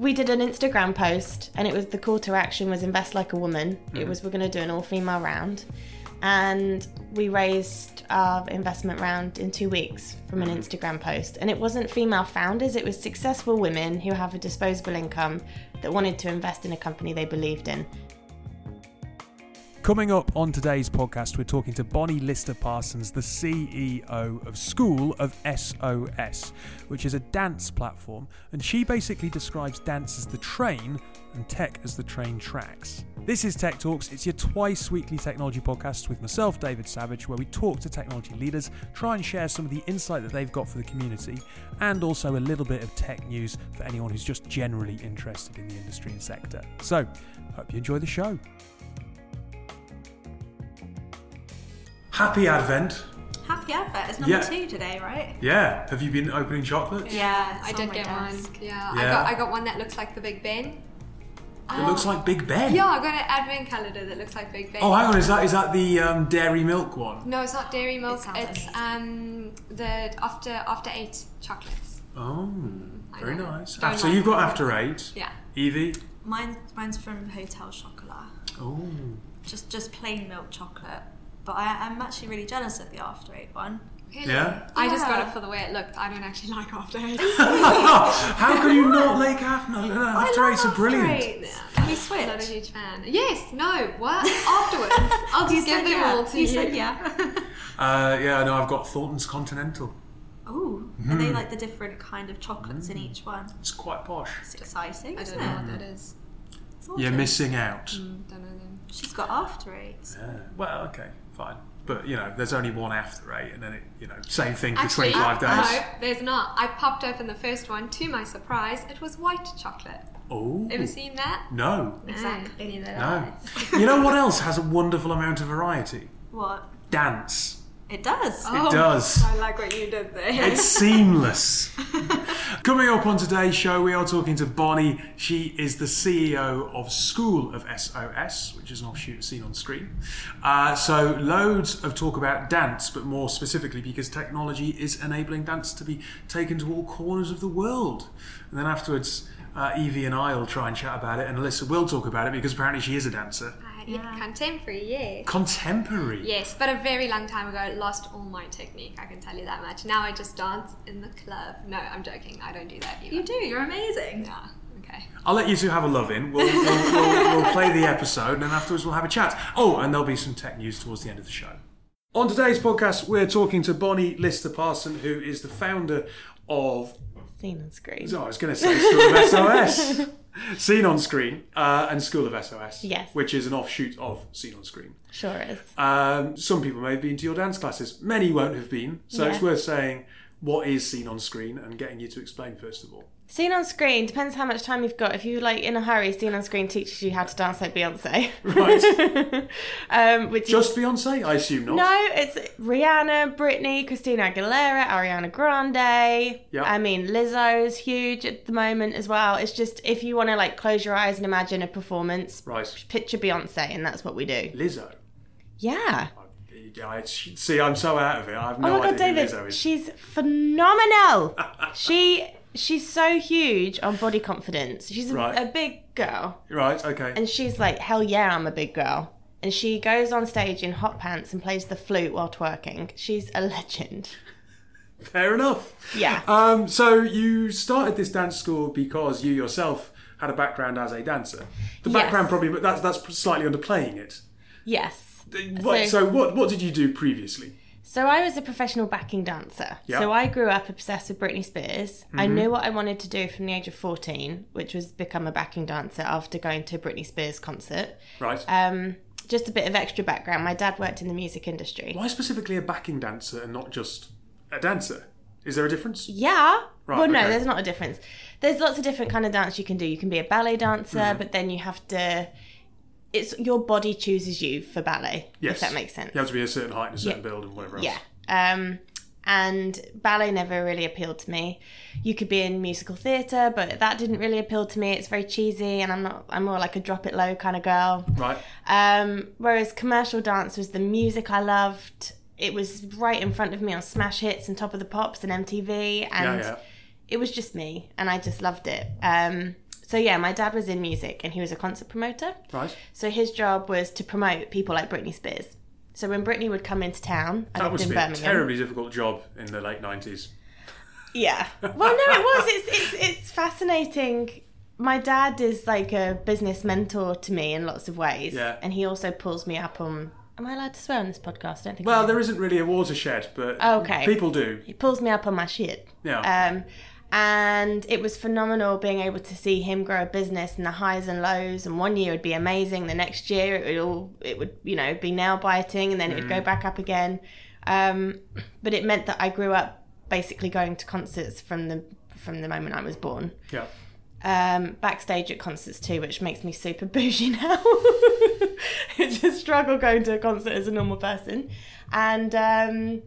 we did an Instagram post, and it was the call to action was invest like a woman. It mm. was we're going to do an all female round, and we raised our investment round in two weeks from an mm-hmm. Instagram post. And it wasn't female founders; it was successful women who have a disposable income that wanted to invest in a company they believed in. Coming up on today's podcast, we're talking to Bonnie Lister Parsons, the CEO of School of SOS, which is a dance platform. And she basically describes dance as the train and tech as the train tracks. This is Tech Talks. It's your twice weekly technology podcast with myself, David Savage, where we talk to technology leaders, try and share some of the insight that they've got for the community, and also a little bit of tech news for anyone who's just generally interested in the industry and sector. So, hope you enjoy the show. Happy Advent. Happy Advent. It's number Yeah. two today, right? Yeah. Have you been opening chocolates? Yeah, I it's did my get desk. one. Yeah, I Yeah. got I got one that looks like the Big Ben. It looks like Big Ben. Yeah, I got an advent calendar that looks like Big Ben. Oh, hang on. Is that is that the um, dairy milk one? No, it's not dairy milk. sounds It's amazing. um the after after eight chocolates. Oh, very know. nice. Don't so like you've got them. after eight. Yeah. Evie. Mine, mine's from Hotel Chocolat. Oh. Just just plain milk chocolate. But I, I'm actually really jealous of the After Eight one. Really? Yeah? I just got Yeah. it for the way it looked. I don't actually like after eight. How can you not like after? No, no, no, after I love eights are After brilliant. Eights. Can we I'm not a huge fan. Yes. No. What? Afterwards, I'll just give them yeah. all to you you. said yeah. Uh, yeah, no, I've got Thornton's Continental. oh, are they like the different kind of chocolates in each one? It's quite posh. It's exciting, I isn't don't know it? what that is. You're missing out. Mm, don't know them. She's got After Eights. Yeah. Well, okay, fine. But you know, there's only one after eight, and then it, you know, same thing for Actually, 25 days. no, there's not. I popped open the first one. To my surprise, it was white chocolate. Oh. Ever seen that? No. Exactly. Neither No. you know what else has a wonderful amount of variety? What? Dance. It does. Oh. It does. I like what you did there. It's seamless. Coming up on today's show, we are talking to Bonnie. She is the CEO of School of SOS, which is an offshoot seen on screen. Uh, so, loads of talk about dance, but more specifically because technology is enabling dance to be taken to all corners of the world. And then afterwards, uh, Evie and I will try and chat about it, and Alyssa will talk about it because apparently she is a dancer. Yeah, Contemporary, yeah. Contemporary. Yes, but a very long time ago, lost all my technique. I can tell you that much. Now I just dance in the club. No, I'm joking. I don't do that either. You do. You're amazing. Yeah. Okay. I'll let you two have a love in. We'll, we'll, we'll, we'll play the episode and then afterwards we'll have a chat. Oh, and there'll be some tech news towards the end of the show. On today's podcast, we're talking to Bonnie Lister Parson, who is the founder of. Seen on screen. Oh, I was going to say School of SOS. Seen on Screen uh, and School of SOS. Yes. Which is an offshoot of Seen on Screen. Sure is. Um, some people may have been to your dance classes. Many won't have been. So it's worth saying what is Seen on Screen and getting you to explain first of all. Seen on screen depends how much time you've got. If you're like in a hurry, seen on screen teaches you how to dance like Beyonce. Right. um, which is Just Beyonce? I assume not. no, it's Rihanna, Britney, Christina Aguilera, Ariana Grande. Yeah. I mean, Lizzo's huge at the moment as well. It's just if you want to like close your eyes and imagine a performance, Right. picture Beyonce, and that's what we do. Lizzo. Yeah. Yeah, I- see, I'm so out of it. I have no oh my god, idea David, Lizzo is. she's phenomenal. she she's so huge on body confidence. She's a, Right. a big girl. Right, okay. And she's like, hell yeah, I'm a big girl. And she goes on stage in hot pants and plays the flute while twerking. She's a legend. Fair enough. Yeah. Um, so you started this dance school because you yourself had a background as a dancer. The Yes. background probably, but that's that's slightly underplaying it. Yes. What, So- so what what did you do previously? So I was a professional backing dancer. Yeah. So I grew up obsessed with Britney Spears. I knew what I wanted to do from the age of 14, which was become a backing dancer after going to a Britney Spears concert. Right. Um, just a bit of extra background. My dad worked in the music industry. Why specifically a backing dancer and not just a dancer? Is there a difference? Yeah. Right, well, no, okay. there's not a difference. There's lots of different kind of dance you can do. You can be a ballet dancer, Mm-hmm. but then you have to. It's your body chooses you for ballet. Yes. If that makes sense. You have to be a certain height and a certain build and whatever else. Yeah. Um, and ballet never really appealed to me. You could be in musical theatre, but that didn't really appeal to me. It's very cheesy, and I'm not. I'm more like a drop it low kind of girl. Right. Um, whereas commercial dance was the music I loved. It was right in front of me on Smash Hits and Top of the Pops and MTV, and yeah. it was just me, and I just loved it. Um, So yeah, my dad was in music and he was a concert promoter. Right. So his job was to promote people like Britney Spears. So when Britney would come into town, I That lived in be a terribly difficult job in the late 90s. Yeah. Well, no, it was. It's it's it's fascinating. My dad is like a business mentor to me in lots of ways. Yeah. And he also pulls me up on. Am I allowed to swear on this podcast? I don't think. Well, there isn't really a watershed, but Okay. people do. He pulls me up on my shit. Yeah. Um, and it was phenomenal being able to see him grow a business and the highs and lows. And one year would be amazing, the next year it would all it would you know be nail biting, and then it would Mm. go back up again. Um, but it meant that I grew up basically going to concerts from the from the moment I was born. yeah. Um, backstage at concerts too, which makes me super bougie now. it's a struggle going to a concert as a normal person, and um,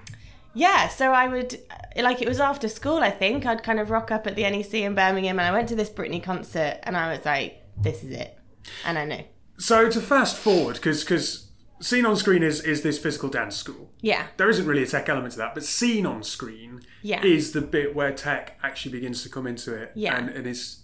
yeah, so I would like it was after school. I think I'd kind of rock up at the NEC in Birmingham, and I went to this Britney concert, and I was like, "This is it," and I knew. So to fast forward, because because seen on screen is, is this physical dance school. Yeah, There isn't really a tech element to that, but seen on screen Yeah. is the bit where tech actually begins to come into it. Yeah. And it is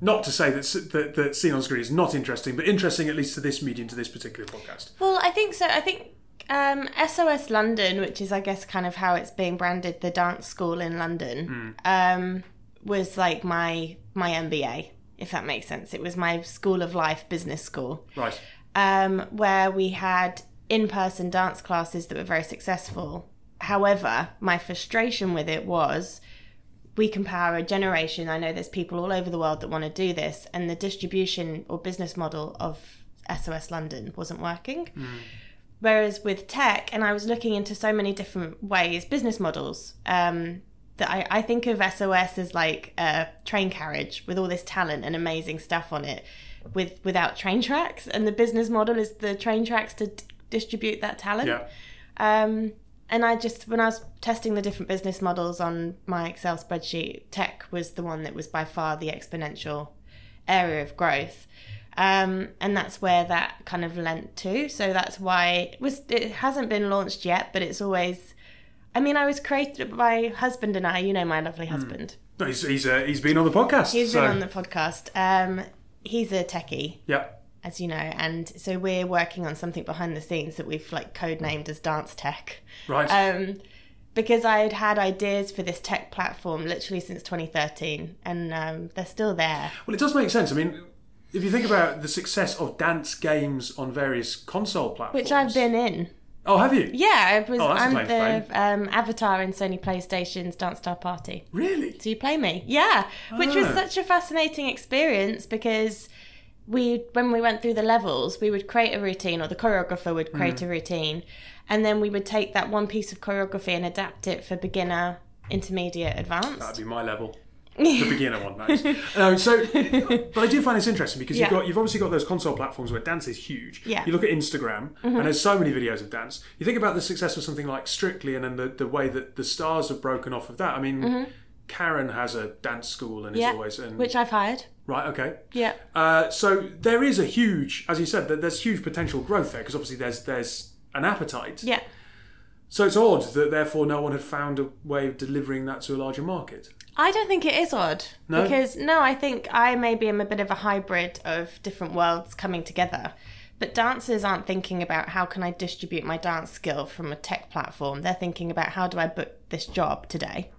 not to say that, that, that seen on screen is not interesting, but interesting at least to this medium, to this particular podcast. Well, I think so. I think um, SOS London, which is, I guess, kind of how it's being branded, the dance school in London, um, was like my my MBA, if that makes sense. It was my school of life, business school, Right. um, where we had in person dance classes that were very successful. However, my frustration with it was we can power a generation. I know there's people all over the world that want to do this, and the distribution or business model of SOS London wasn't working. Whereas with tech, and I was looking into so many different ways, business models, um, that I, I think of SOS as like a train carriage with all this talent and amazing stuff on it, with without train tracks, and the business model is the train tracks to d- distribute that talent. Yeah. Um, and I just, when I was testing the different business models on my Excel spreadsheet, tech was the one that was by far the exponential area of growth. Um, and that's where that kind of lent to. So that's why it was. It hasn't been launched yet, but it's always. I mean, I was created by my husband and I. You know, my lovely husband. No, he's, he's, uh, he's been on the podcast. He's so, been on the podcast. Um, he's a techie, Yeah. as you know, and so we're working on something behind the scenes that we've like codenamed as Dance Tech. Right. um, because I had had ideas for this tech platform literally since 2013, and um, they're still there. Well, it does make sense. I mean, if you think about the success of dance games on various console platforms, Which I've been in. Oh, have you? Yeah, I was. Oh, I'm the um, avatar in Sony PlayStation's DanceStar Party. Really? So you play me, yeah, which was Ah. such a fascinating experience because we, when we went through the levels, we would create a routine, or the choreographer would create Mm. a routine, and then we would take that one piece of choreography and adapt it for beginner, intermediate, advanced. That'd be my level. The beginner one, that is. No, so, but I do find this interesting because you've Yeah. got you've obviously got those console platforms where dance is huge. Yeah. Mm-hmm. You look at Instagram, and there's so many videos of dance. You think about the success of something like Strictly, and then the, the way that the stars have broken off of that. I mean, Karen has a dance school and is Mm-hmm. yeah, always and which I've hired. right. Okay. Yeah. Uh, so there is a huge, as you said, there- there's huge potential growth there because obviously there's there's an appetite. Yeah. So it's odd that therefore no one had found a way of delivering that to a larger market. I don't think it is odd. No? Because, no, I think I maybe am a bit of a hybrid of different worlds coming together. But dancers aren't thinking about how can I distribute my dance skill from a tech platform. They're thinking about how do I book this job today?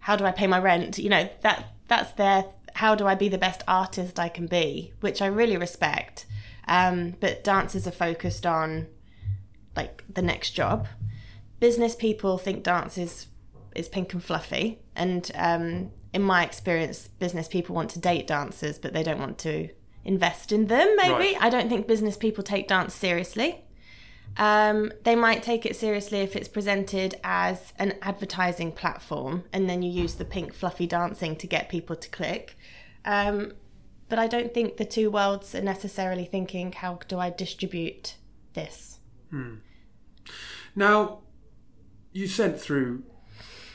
How do I pay my rent? You know, that that's their how do I be the best artist I can be, which I really respect. Um, but dancers are focused on like the next job. Business people think dance is is pink and fluffy, and um, in my experience, business people want to date dancers, but they don't want to invest in them. Maybe Right. I don't think business people take dance seriously. Um, they might take it seriously if it's presented as an advertising platform, and then you use the pink fluffy dancing to get people to click. Um, but I don't think the two worlds are necessarily thinking, how do I distribute this? Now, you sent through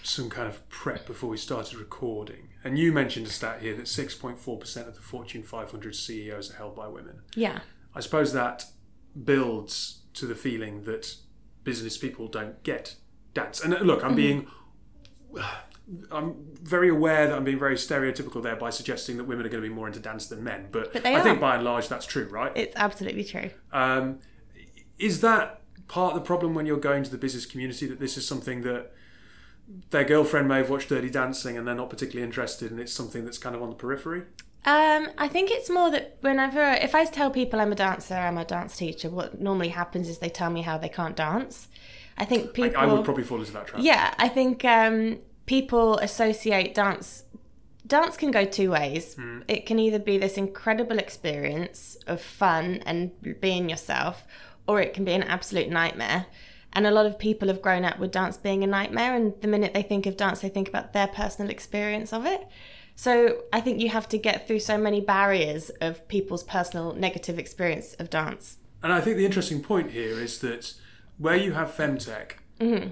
some kind of prep before we started recording, and you mentioned a stat here that 6.4% of the Fortune 500 CEOs are held by women. Yeah. I suppose that builds to the feeling that business people don't get dance. And uh, look, I'm being I'm very aware that I'm being very stereotypical there by suggesting that women are going to be more into dance than men, but, But I think by and large that's true, right? It's absolutely true. Um, is that part of the problem when you're going to the business community that this is something that their girlfriend may have watched Dirty Dancing and they're not particularly interested, and it's something that's kind of on the periphery? Um, I think it's more that whenever, if I tell people I'm a dancer, I'm a dance teacher, what normally happens is they tell me how they can't dance. I think people. I would probably fall into that trap. Yeah, I think um, people associate dance. Dance can go two ways. It can either be this incredible experience of fun and being yourself, or it can be an absolute nightmare. And a lot of people have grown up with dance being a nightmare, and the minute they think of dance, they think about their personal experience of it. So I think you have to get through so many barriers of people's personal negative experience of dance. And I think the interesting point here is that where you have femtech, Mm-hmm.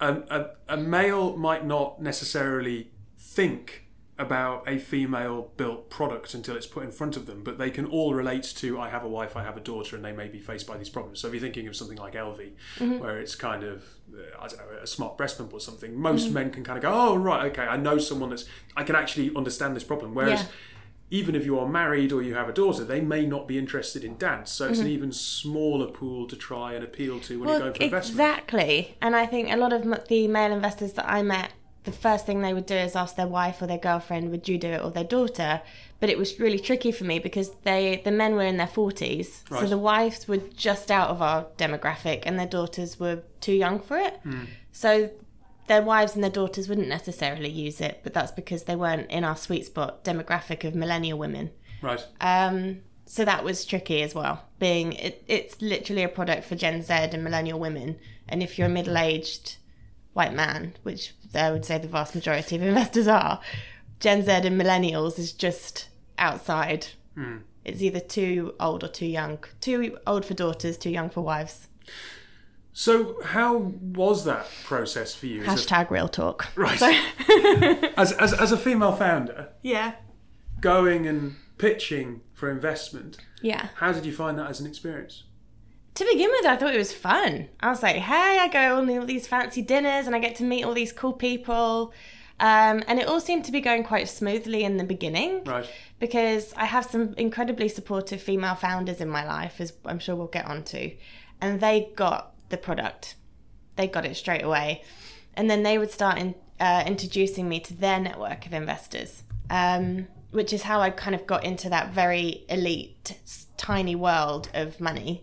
a, a, a male might not necessarily think about a female built product until it's put in front of them, but they can all relate to I have a wife, I have a daughter, and they may be faced by these problems. So if you're thinking of something like Elvie, Mm-hmm. where it's kind of, uh, I don't know, a smart breast pump or something, most men can kind of go, oh, right, okay, I know someone that's, I can actually understand this problem. Whereas Yeah. even if you are married or you have a daughter, they may not be interested in dance. So it's an even smaller pool to try and appeal to when you go for investment. exactly. And I think a lot of the male investors that I met, the first thing they would do is ask their wife or their girlfriend, "Would you do it?" or their daughter. But it was really tricky for me because they, the men were in their forties, so the wives were just out of our demographic, and their daughters were too young for it. So their wives and their daughters wouldn't necessarily use it, but that's because they weren't in our sweet spot demographic of millennial women. Right. Um, so that was tricky as well. Being it, it's literally a product for Gen Z and millennial women, and if you're a middle-aged white man, which I would say the vast majority of investors are, Gen Z and millennials is just outside. Hmm. It's either too old or too young. Too old for daughters, too young for wives. So how was that process for you? As a, Hashtag real talk. right. as, as, as a female founder, Yeah. going and pitching for investment, Yeah. how did you find that as an experience? To begin with, I thought it was fun. I was like, hey, I go on all these fancy dinners and I get to meet all these cool people. Um, and it all seemed to be going quite smoothly in the beginning Right. because I have some incredibly supportive female founders in my life, as I'm sure we'll get onto. And they got the product, they got it straight away. And then they would start in, uh, introducing me to their network of investors, um, which is how I kind of got into that very elite, tiny world of money.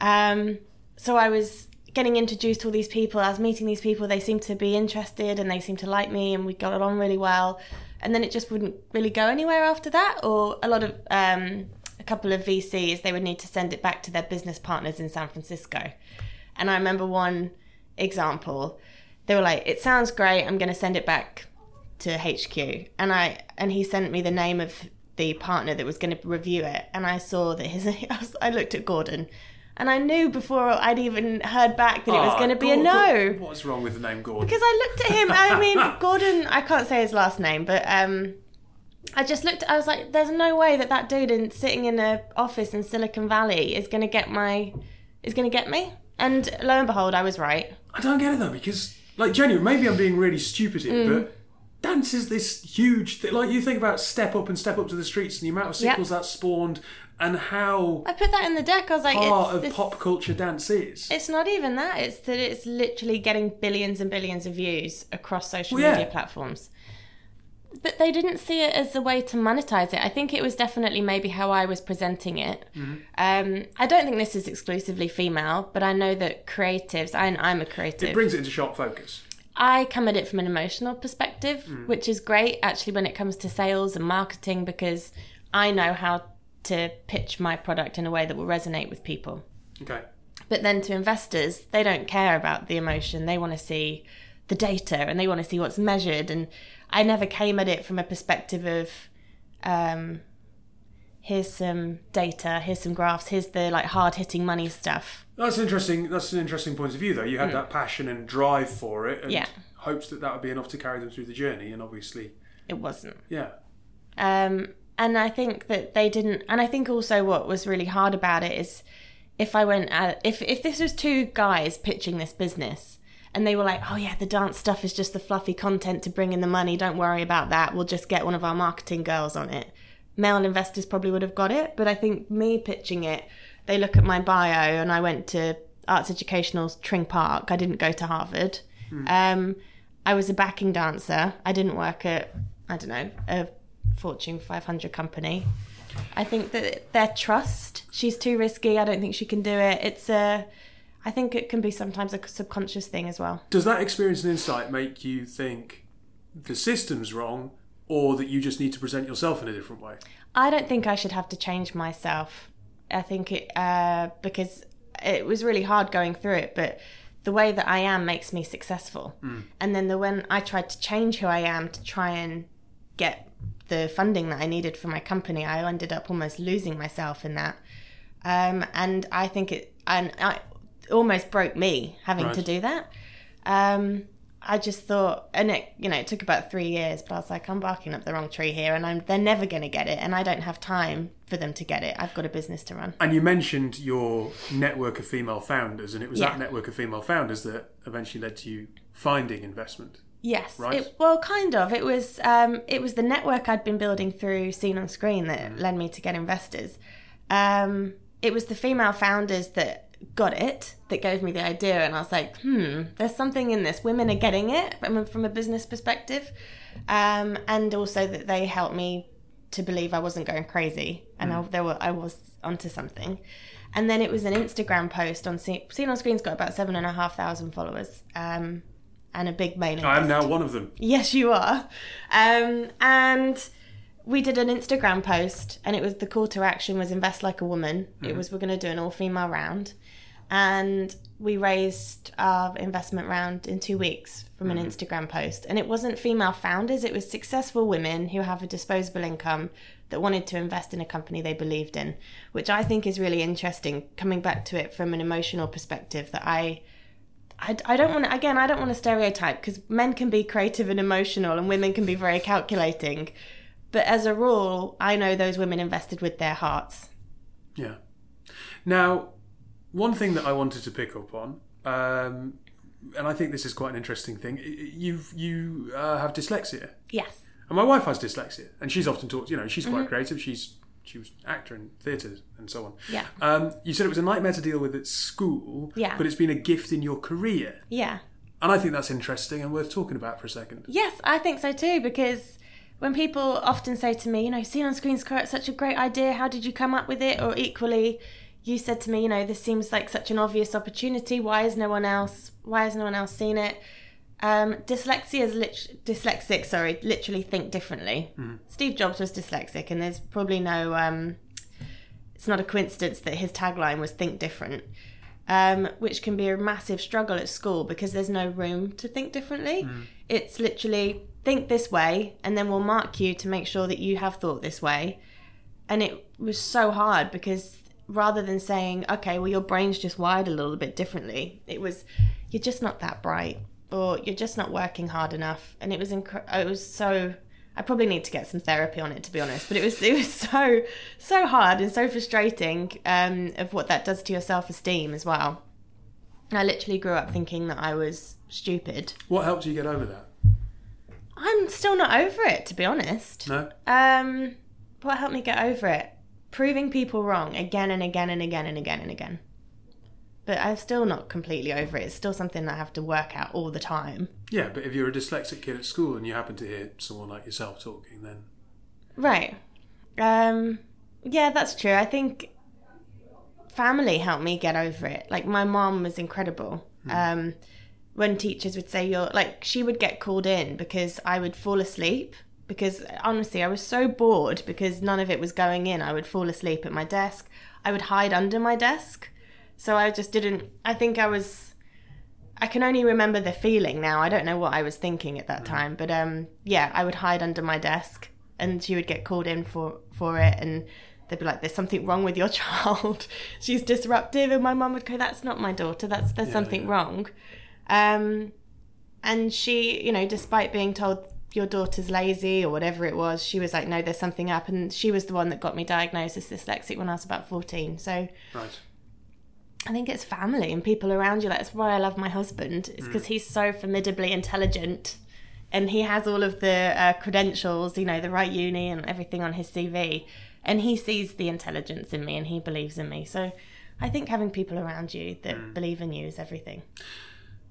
Um, so I was getting introduced to all these people. I was meeting these people. They seemed to be interested and they seemed to like me, and we got along really well. And then it just wouldn't really go anywhere after that. Or a lot of um, a couple of VCs, they would need to send it back to their business partners in San Francisco. And I remember one example. They were like, "It sounds great. I'm going to send it back to HQ." And I and he sent me the name of the partner that was going to review it, and I saw that his. I, looked at Gordon, and I knew before I'd even heard back that it was Ah, going to be a no. What's wrong with the name Gordon? Because I looked at him. I mean, Gordon. I can't say his last name, but um, I just looked. I was like, "There's no way that that dude in sitting in a office in Silicon Valley is going to get my, is going to get me." And lo and behold, I was right. I don't get it though because, like, genuine. Maybe I'm being really stupid here, Mm. but dance is this huge thing. Like, you think about Step Up and Step Up to the Streets and the amount of Yep. sequels that spawned, and how I put that in the deck. I was like, part it's, of this- pop culture dance is. It's not even that. It's that it's literally getting billions and billions of views across social Well, yeah. media platforms. But they didn't see it as a way to monetize it. I think it was definitely maybe how I was presenting it. Mm-hmm. Um, I don't think this is exclusively female, but I know that creatives, and I'm a creative, It brings it into sharp focus. I come at it from an emotional perspective, Mm. which is great actually when it comes to sales and marketing because I know how to pitch my product in a way that will resonate with people. Okay. But then to investors, they don't care about the emotion. They want to see the data and they want to see what's measured. And I never came at it from a perspective of, um, here's some data, here's some graphs, here's the like hard hitting money stuff. That's interesting. That's an interesting point of view, though. You had that passion and drive for it, and. Yeah. hopes that that would be enough to carry them through the journey. And obviously, It wasn't. yeah, Um, and I think that they didn't. And I think also what was really hard about it is if I went, at, if if this was two guys pitching this business, and they were like, "Oh yeah, the dance stuff is just the fluffy content to bring in the money. Don't worry about that. We'll just get one of our marketing girls on it." Male investors probably would have got it, but I think me pitching it, they look at my bio, and I went to Arts Educational Tring Park. I didn't go to Harvard. Um, I was a backing dancer. I didn't work at I don't know a Fortune 500 company. I think that their trust. She's too risky. I don't think she can do it. It's a. I think it can be sometimes a subconscious thing as well. Does that experience and insight make you think the system's wrong or that you just need to present yourself in a different way? I don't think I should have to change myself. I think it uh, because it was really hard going through it, but the way that I am makes me successful. And then the when I tried to change who I am to try and get the funding that I needed for my company, I ended up almost losing myself in that. Um, and I think it and I almost broke me having to do that. Um, I just thought, and it, you know, it took about three years, but I was like, I'm barking up the wrong tree here, and I'm they're never going to get it, and I don't have time for them to get it. I've got a business to run. And you mentioned your network of female founders, and it was Yeah. that network of female founders that eventually led to you finding investment. Yes. Right. It, well, kind of. It was um, it was the network I'd been building through Seen on Screen that led me to get investors. Um, it was the female founders that got it that gave me the idea, and I was like, hmm, there's something in this. Women are getting it from a, from a business perspective, um, and also that they helped me to believe I wasn't going crazy, and I, there were I was onto something. And then it was an Instagram post on Seen, Seen on Screen's got about seven and a half thousand followers. Um, and a big mailing I am list. now one of them. Yes, you are. Um, and we did an Instagram post, and it was the call to action was invest like a woman. It was we're going to do an all female round, and we raised our investment round in two weeks from an Instagram post. And it wasn't female founders; it was successful women who have a disposable income that wanted to invest in a company they believed in, which I think is really interesting. Coming back to it from an emotional perspective, that I. I, I don't want to, again, I don't want to stereotype because men can be creative and emotional and women can be very calculating. But as a rule, I know those women invested with their hearts. Yeah. Now, one thing that I wanted to pick up on, um, and I think this is quite an interesting thing. You you uh, have dyslexia, Yes. and my wife has dyslexia, and she's often talked. You know, she's Mm-hmm. quite creative. She's she was actor in theatre and so on. Yeah. Um, you said it was a nightmare to deal with at school. Yeah. But it's been a gift in your career, Yeah. and I think that's interesting and worth talking about for a second. Yes, I think so too because when people often say to me, you know, seen on screen's such a great idea, how did you come up with it? Or equally, you said to me, you know, this seems like such an obvious opportunity. Why has no one else? Why has no one else seen it? Um, dyslexia is lit- dyslexic. Sorry, literally think differently. Steve Jobs was dyslexic, and there's probably no. Um, it's not a coincidence that his tagline was "Think different," um, which can be a massive struggle at school because there's no room to think differently. It's literally think this way, and then we'll mark you to make sure that you have thought this way. And it was so hard because rather than saying, "Okay, well your brain's just wired a little bit differently," it was, "You're just not that bright." Or you're just not working hard enough, and it was inc- it was so I probably need to get some therapy on it to be honest. But it was it was so so hard and so frustrating um, of what that does to your self esteem as well. And I literally grew up thinking that I was stupid. What helped you get over that? I'm still not over it to be honest. No. Um, what helped me get over it? Proving people wrong again and again and again and again and again. But I'm still not completely over it. It's still something I have to work out all the time. Yeah, but if you're a dyslexic kid at school and you happen to hear someone like yourself talking, then Right. Um yeah, that's true. I think family helped me get over it. Like my mom was incredible. Um when teachers would say you're like she would get called in because I would fall asleep because honestly I was so bored because none of it was going in. I would fall asleep at my desk. I would hide under my desk. So I just didn't I think I was I can only remember the feeling now. I don't know what I was thinking at that time, but um yeah, I would hide under my desk and she would get called in for for it and they'd be like there's something wrong with your child. She's disruptive and my mum would go that's not my daughter. That's there's something yeah. wrong. Um and she, you know, despite being told your daughter's lazy or whatever it was, she was like no there's something up and she was the one that got me diagnosed as dyslexic when I was about 14. So right. I think it's family and people around you. Like, That's why I love my husband. It's because he's so formidably intelligent, and he has all of the uh, credentials, you know, the right uni and everything on his CV, and he sees the intelligence in me and he believes in me. So, I think having people around you that believe in you is everything.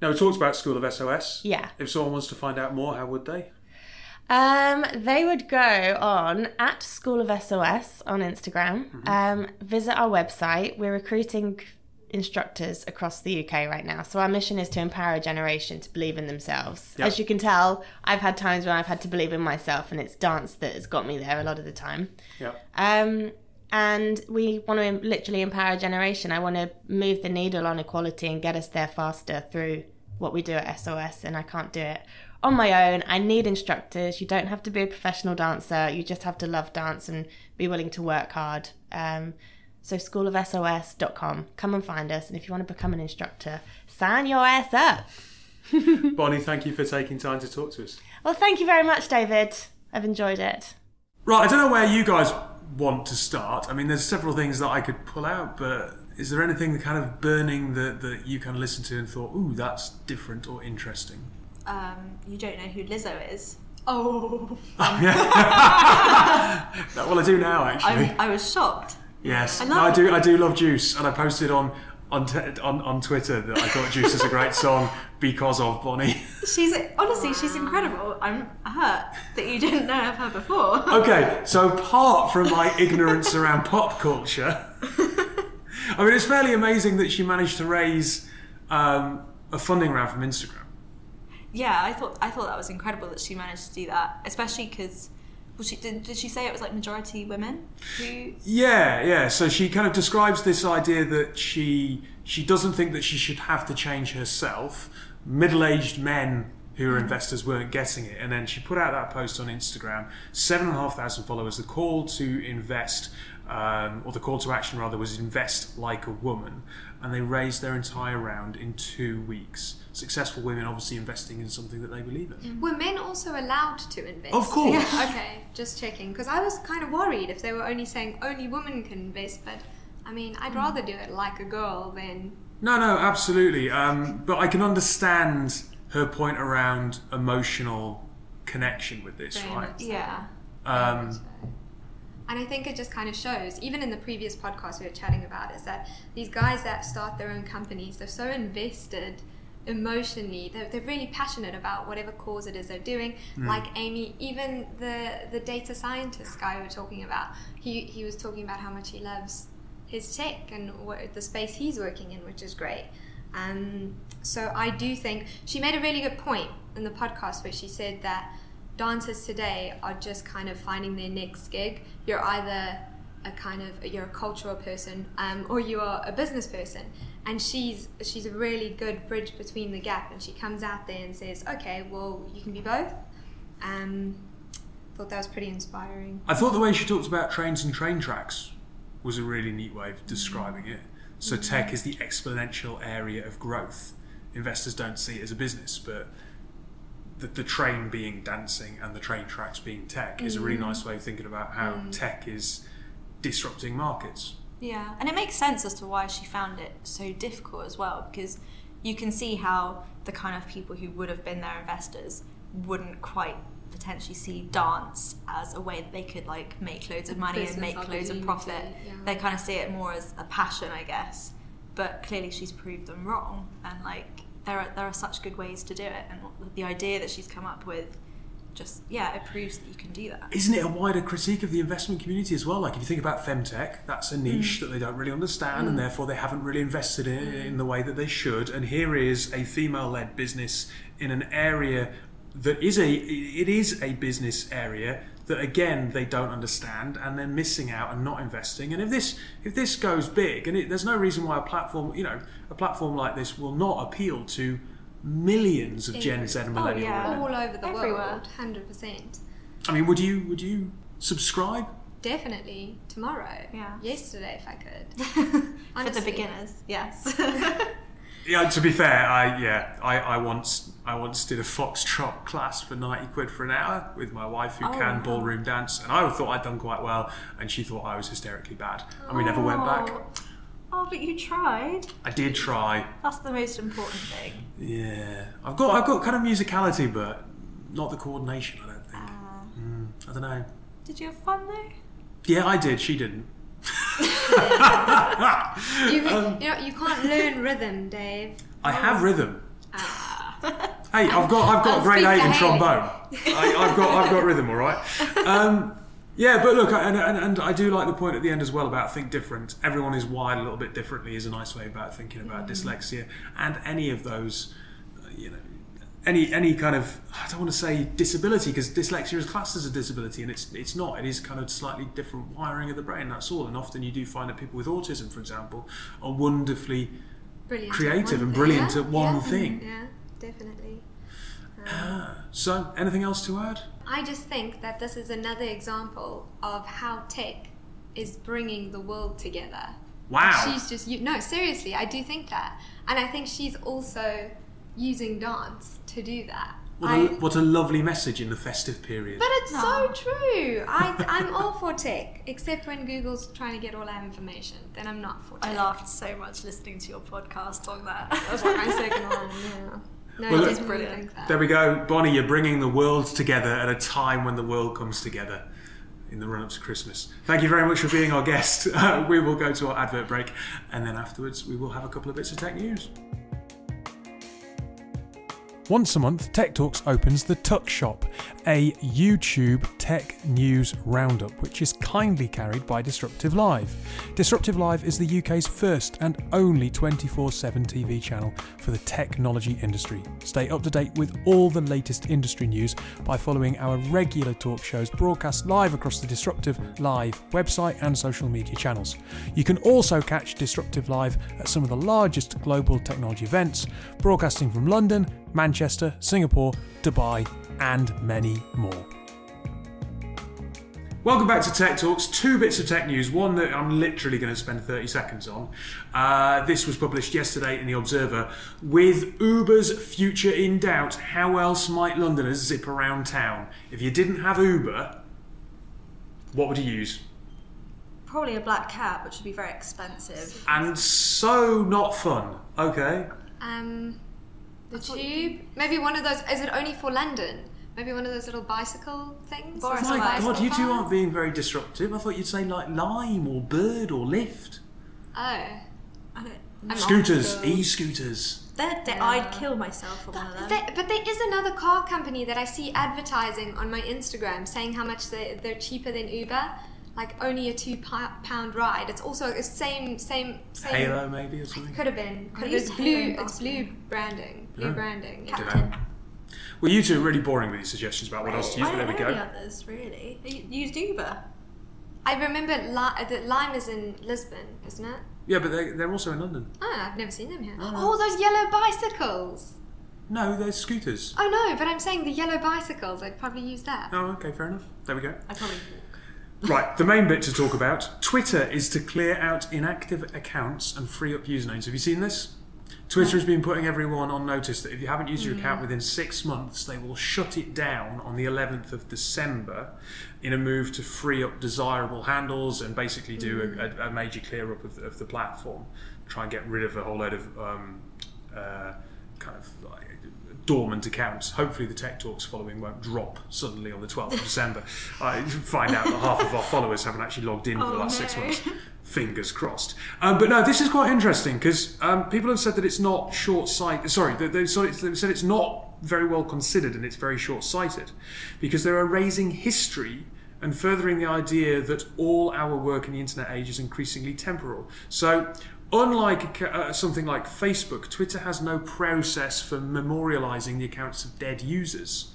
Now we talked about School of SOS. Yeah. If someone wants to find out more, how would they? Um, they would go on at School of SOS on Instagram. Um, visit our website. We're recruiting instructors across the UK right now. So our mission is to empower a generation to believe in themselves. Yep. As you can tell, I've had times when I've had to believe in myself, and it's dance that has got me there a lot of the time. Yeah. Um, and we want to literally empower a generation. I want to move the needle on equality and get us there faster through what we do at SOS. And I can't do it on my own. I need instructors. You don't have to be a professional dancer. You just have to love dance and be willing to work hard. Um, so schoolofsos.com. Come and find us. And if you want to become an instructor, sign your ass up. Bonnie, thank you for taking time to talk to us. Well, thank you very much, David. I've enjoyed it. Right, I don't know where you guys want to start. I mean, there's several things that I could pull out, but is there anything kind of burning that, that you kind of listened to and thought, ooh, that's different or interesting? Um, you don't know who Lizzo is. Oh, No, well, I do now, actually. I, I was shocked. Yes, I No, I do. I do love Juice, and I posted on on t- on, on Twitter that I thought Juice is a great song because of Bonnie. She's honestly, she's incredible. I'm hurt that you didn't know of her before. Okay, so apart from my ignorance around pop culture, I mean, it's fairly amazing that she managed to raise um, a funding round from Instagram. Yeah, I thought I thought that was incredible that she managed to do that, especially because. Well, she did. Did she say it was like majority women who? Yeah, yeah. So she kind of describes this idea that she she doesn't think that she should have to change herself. Middle-aged men who are investors weren't getting it, and then she put out that post on Instagram. Seven and a half thousand followers. The call to invest, um, or the call to action rather, was invest like a woman, and they raised their entire round in two weeks. Successful women, obviously investing in something that they believe in. were men also allowed to invest? Of course. Okay, just checking because I was kind of worried if they were only saying only women can invest, but I mean, I'd rather do it like a girl than No, no, absolutely. Um, but I can understand her point around emotional connection with this, Very right? Yeah. Um, And I think it just kind of shows, even in the previous podcast we were chatting about, is that these guys that start their own companies, they're so invested emotionally. They're, they're really passionate about whatever cause it is they're doing. Like Amy, even the the data scientist guy we were talking about, he, he was talking about how much he loves his tech and what, the space he's working in, which is great. Um, so I do think she made a really good point in the podcast where she said that dancers today are just kind of finding their next gig. You're either a kind of you're a cultural person um, or you are a business person, and she's she's a really good bridge between the gap. And she comes out there and says, "Okay, well, you can be both." Um, thought that was pretty inspiring. I thought the way she talked about trains and train tracks was a really neat way of describing it. So mm. tech is the exponential area of growth. Investors don't see it as a business, but the, the train being dancing and the train tracks being tech is a really mm. nice way of thinking about how mm. tech is disrupting markets. Yeah, and it makes sense as to why she found it so difficult as well, because you can see how the kind of people who would have been their investors wouldn't quite potentially see dance as a way that they could like make loads of money and make loads of profit. yeah. They kind of see it more as a passion, I guess. But clearly, she's proved them wrong, and like there are there are such good ways to do it, and the idea that she's come up with, just yeah, it proves that you can do that. Isn't it a wider critique of the investment community as well? Like if you think about femtech, that's a niche mm. that they don't really understand, and mm. therefore they haven't really invested in it in the way that they should. And here is a female-led business in an area that is a it is a business area that again they don't understand and they're missing out and not investing and if this if this goes big and it, there's no reason why a platform you know a platform like this will not appeal to millions of gen z and oh, millennial yeah. women All over the Everywhere. world, hundred percent. i mean would you would you subscribe Definitely tomorrow. Yeah. Yesterday, if I could. For the beginners, yes. Yeah, to be fair, I yeah, I, I once I once did a foxtrot class for ninety quid for an hour with my wife who Oh, can wow. ballroom dance, and I thought I'd done quite well, and she thought I was hysterically bad, and we never went back. Oh. Oh. But you tried. I did try. That's the most important thing. Yeah, I've got I've got kind of musicality, but not the coordination. I don't think. Uh, Mm, I don't know. did you have fun though? Yeah, I did. She didn't. You, Um, you know, you can't learn rhythm, Dave. I have rhythm. Ah. Hey, I've got I've got I'll grade eight to in Haley. trombone. I, I've got I've got rhythm, all right. Um, yeah, but look, and, and, and I do like the point at the end as well about think different. Everyone is wired a little bit differently is a nice way about thinking about dyslexia and any of those, uh, you know, any any kind of I don't want to say disability because dyslexia is classed as a disability and it's it's not. It is kind of slightly different wiring of the brain. That's all. And often you do find that people with autism, for example, are wonderfully Brilliant. Creative and brilliant Yeah, at one yeah, thing. Yeah, definitely. Ah, so, anything else to add? I just think that this is another example of how tech is bringing the world together. Wow. She's just you no seriously. I do think that, and I think she's also using dance to do that. What I- a, what a lovely message in the festive period. but it's Aw. so true. I, I'm all for tech, except when Google's trying to get all our information. Then I'm not for tech. I laughed so much listening to your podcast on that. That's like my second one. Yeah. No, Well, I look- definitely Brilliant. There we go. Bonnie, you're bringing the world together at a time when the world comes together in the run up to Christmas. Thank you very much for being our guest. Uh, we will go to our advert break and then afterwards we will have a couple of bits of tech news. Once a month, Tech Talks opens the Tuck Shop, a YouTube tech news roundup, which is kindly carried by Disruptive Live. Disruptive Live is the UK's first and only 24 7 TV channel for the technology industry. Stay up to date with all the latest industry news by following our regular talk shows broadcast live across the Disruptive Live website and social media channels. You can also catch Disruptive Live at some of the largest global technology events, broadcasting from London, Manchester, Singapore, Dubai, and many more. Welcome back to Tech Talks. Two bits of tech news. One that I'm literally going to spend 30 seconds on. Uh, this was published yesterday in The Observer. With Uber's future in doubt, how else might Londoners zip around town? If you didn't have Uber, what would you use? Probably a black cab, which would be very expensive. And so not fun. Okay. Um, the thought tube. Maybe one of those. Is it only for London? Maybe one of those little bicycle things. Boris Is it My bicycle God, you two aren't being very disruptive. I thought you'd say like Lime or Bird or Lyft. Oh, I don't. I'm Scooters, old school. e-scooters. They're de- Yeah. I'd kill myself for one of them. There- but there is another car company that I see advertising on my Instagram saying how much they, they're cheaper than Uber, like only a two pi- pound ride. It's also the same same same. Halo maybe or something. Could have been. I Could used it's Halo blue. in It's blue branding. Blue Oh. branding. Yeah. Kapten. Well, you two are really boring with your suggestions about what else to use, I but there don't we know go. the others really. Used Uber. I remember Li- uh, the Lime is in Lisbon, isn't it? Yeah, but they're, they're also in London. Oh, I've never seen them here. Oh. Those yellow bicycles. No, they're scooters. Oh no, but I'm saying the yellow bicycles. I'd probably use that. Oh, okay, fair enough. There we go. I probably walk. Right, the main bit to talk about Twitter is to clear out inactive accounts and free up usernames. Have you seen this? Twitter has been putting everyone on notice that if you haven't used your account within six months, they will shut it down on the 11th of December in a move to free up desirable handles and basically do a, a, a major clear up of, of the platform. Try and get rid of a whole load of um, uh, kind of like dormant accounts. Hopefully, the Tech Talks following won't drop suddenly on the 12th of December. I find out that half of our followers haven't actually logged in for the Oh, last six months. Fingers crossed. Um, but no, this is quite interesting because um, people have said that it's not short sighted. Sorry, they- they've, sorry, they've said it's not very well considered and it's very short sighted because they're erasing history and furthering the idea that all our work in the internet age is increasingly temporal. So, unlike uh, something like Facebook, Twitter has no process for memorializing the accounts of dead users.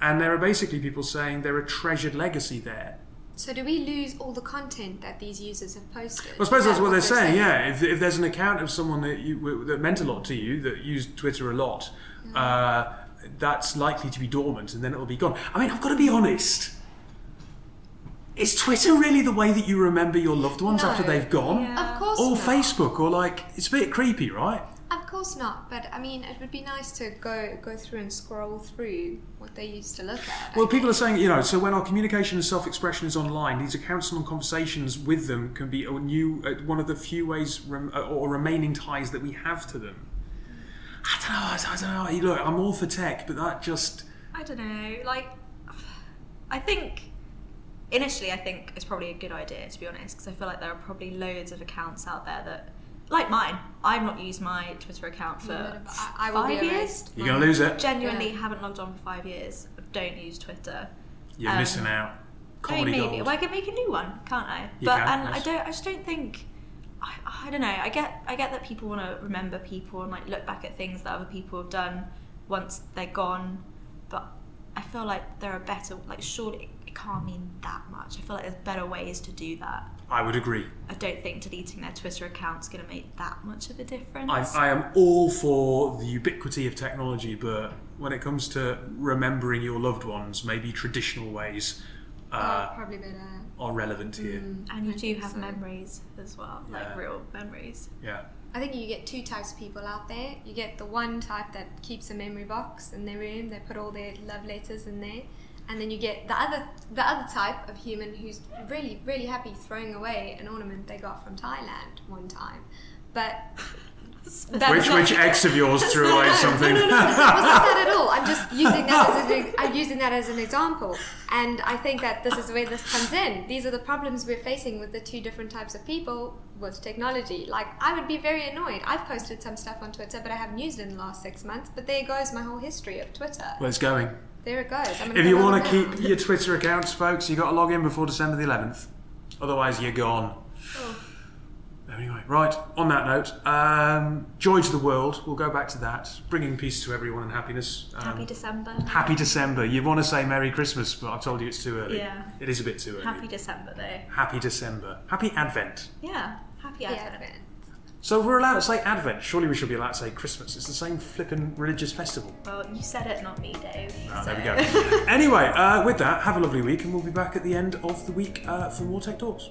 And there are basically people saying there are a treasured legacy there. So do we lose all the content that these users have posted? Well, I suppose that's that what they're saying. Yeah, if, if there's an account of someone that you that meant a lot to you, that used Twitter a lot, uh, that's likely to be dormant, and then it'll be gone. I mean, I've got to be honest. Is Twitter really the way that you remember your loved ones No. after they've gone? Yeah. Of course Or not. Facebook, or like it's a bit creepy, right? I've, course not. But I mean, it would be nice to go go through and scroll through what they used to look at. Well, people are saying, you know, so when our communication and self-expression is online, these accounts and conversations with them can be a new, uh, one of the few ways rem- uh, or remaining ties that we have to them. I don't know. I, I don't know. Look, I'm all for tech, but that just I don't know. Like, I think initially, I think it's probably a good idea to be honest, because I feel like there are probably loads of accounts out there that, like mine, I've not used my Twitter account for Yeah, but I- I five years. you're gonna lose it. Genuinely, Yeah. haven't logged on for five years. Don't use Twitter. You're Um, missing out. I mean, Comedy maybe. gold. Well, I can make a new one, can't I? You but can, and I don't. I just don't think. I, I don't know. I get. I get that people want to remember people and like look back at things that other people have done once they're gone. But I feel like there are better. Like surely it can't mean that much. I feel like there's better ways to do that. I would agree. I don't think deleting their Twitter account's going to make that much of a difference. I, I am all for the ubiquity of technology, but when it comes to remembering your loved ones, maybe traditional ways uh, oh, probably better. are relevant here. and you I do have so. memories as well, Yeah. like real memories. Yeah. I think you get two types of people out there. You get the one type that keeps a memory box in their room. They put all their love letters in there, and then you get the other the other type of human who's really really happy throwing away an ornament they got from Thailand one time. But Which which ex of yours threw away something? No, it wasn't that at all. I'm just using that as an, I'm using that as an example, and I think that this is where this comes in. These are the problems we're facing with the two different types of people with technology. Like I would be very annoyed. I've posted some stuff on Twitter, but I haven't used it in the last six months. But there goes my whole history of Twitter. Well, it's going. There it goes. I'm If you want to keep your Twitter accounts, folks, you got to log in before December the 11th. Otherwise, you're gone. Anyway, right. On that note, um, joy to the world. We'll go back to that, bringing peace to everyone and happiness. Um, Happy December. Happy December. You want to say Merry Christmas, but I've told you it's too early. Yeah. It is a bit too early. Happy December though. Happy December. Happy Advent. Yeah. Happy Yeah, Advent. Advent. So if we're allowed to say Advent, surely we should be allowed to say Christmas. It's the same flippin' religious festival. Well, you said it, not me, Dave. Ah, so- there we go. anyway, uh, with that, have a lovely week, and we'll be back at the end of the week uh, for more Tech Talks.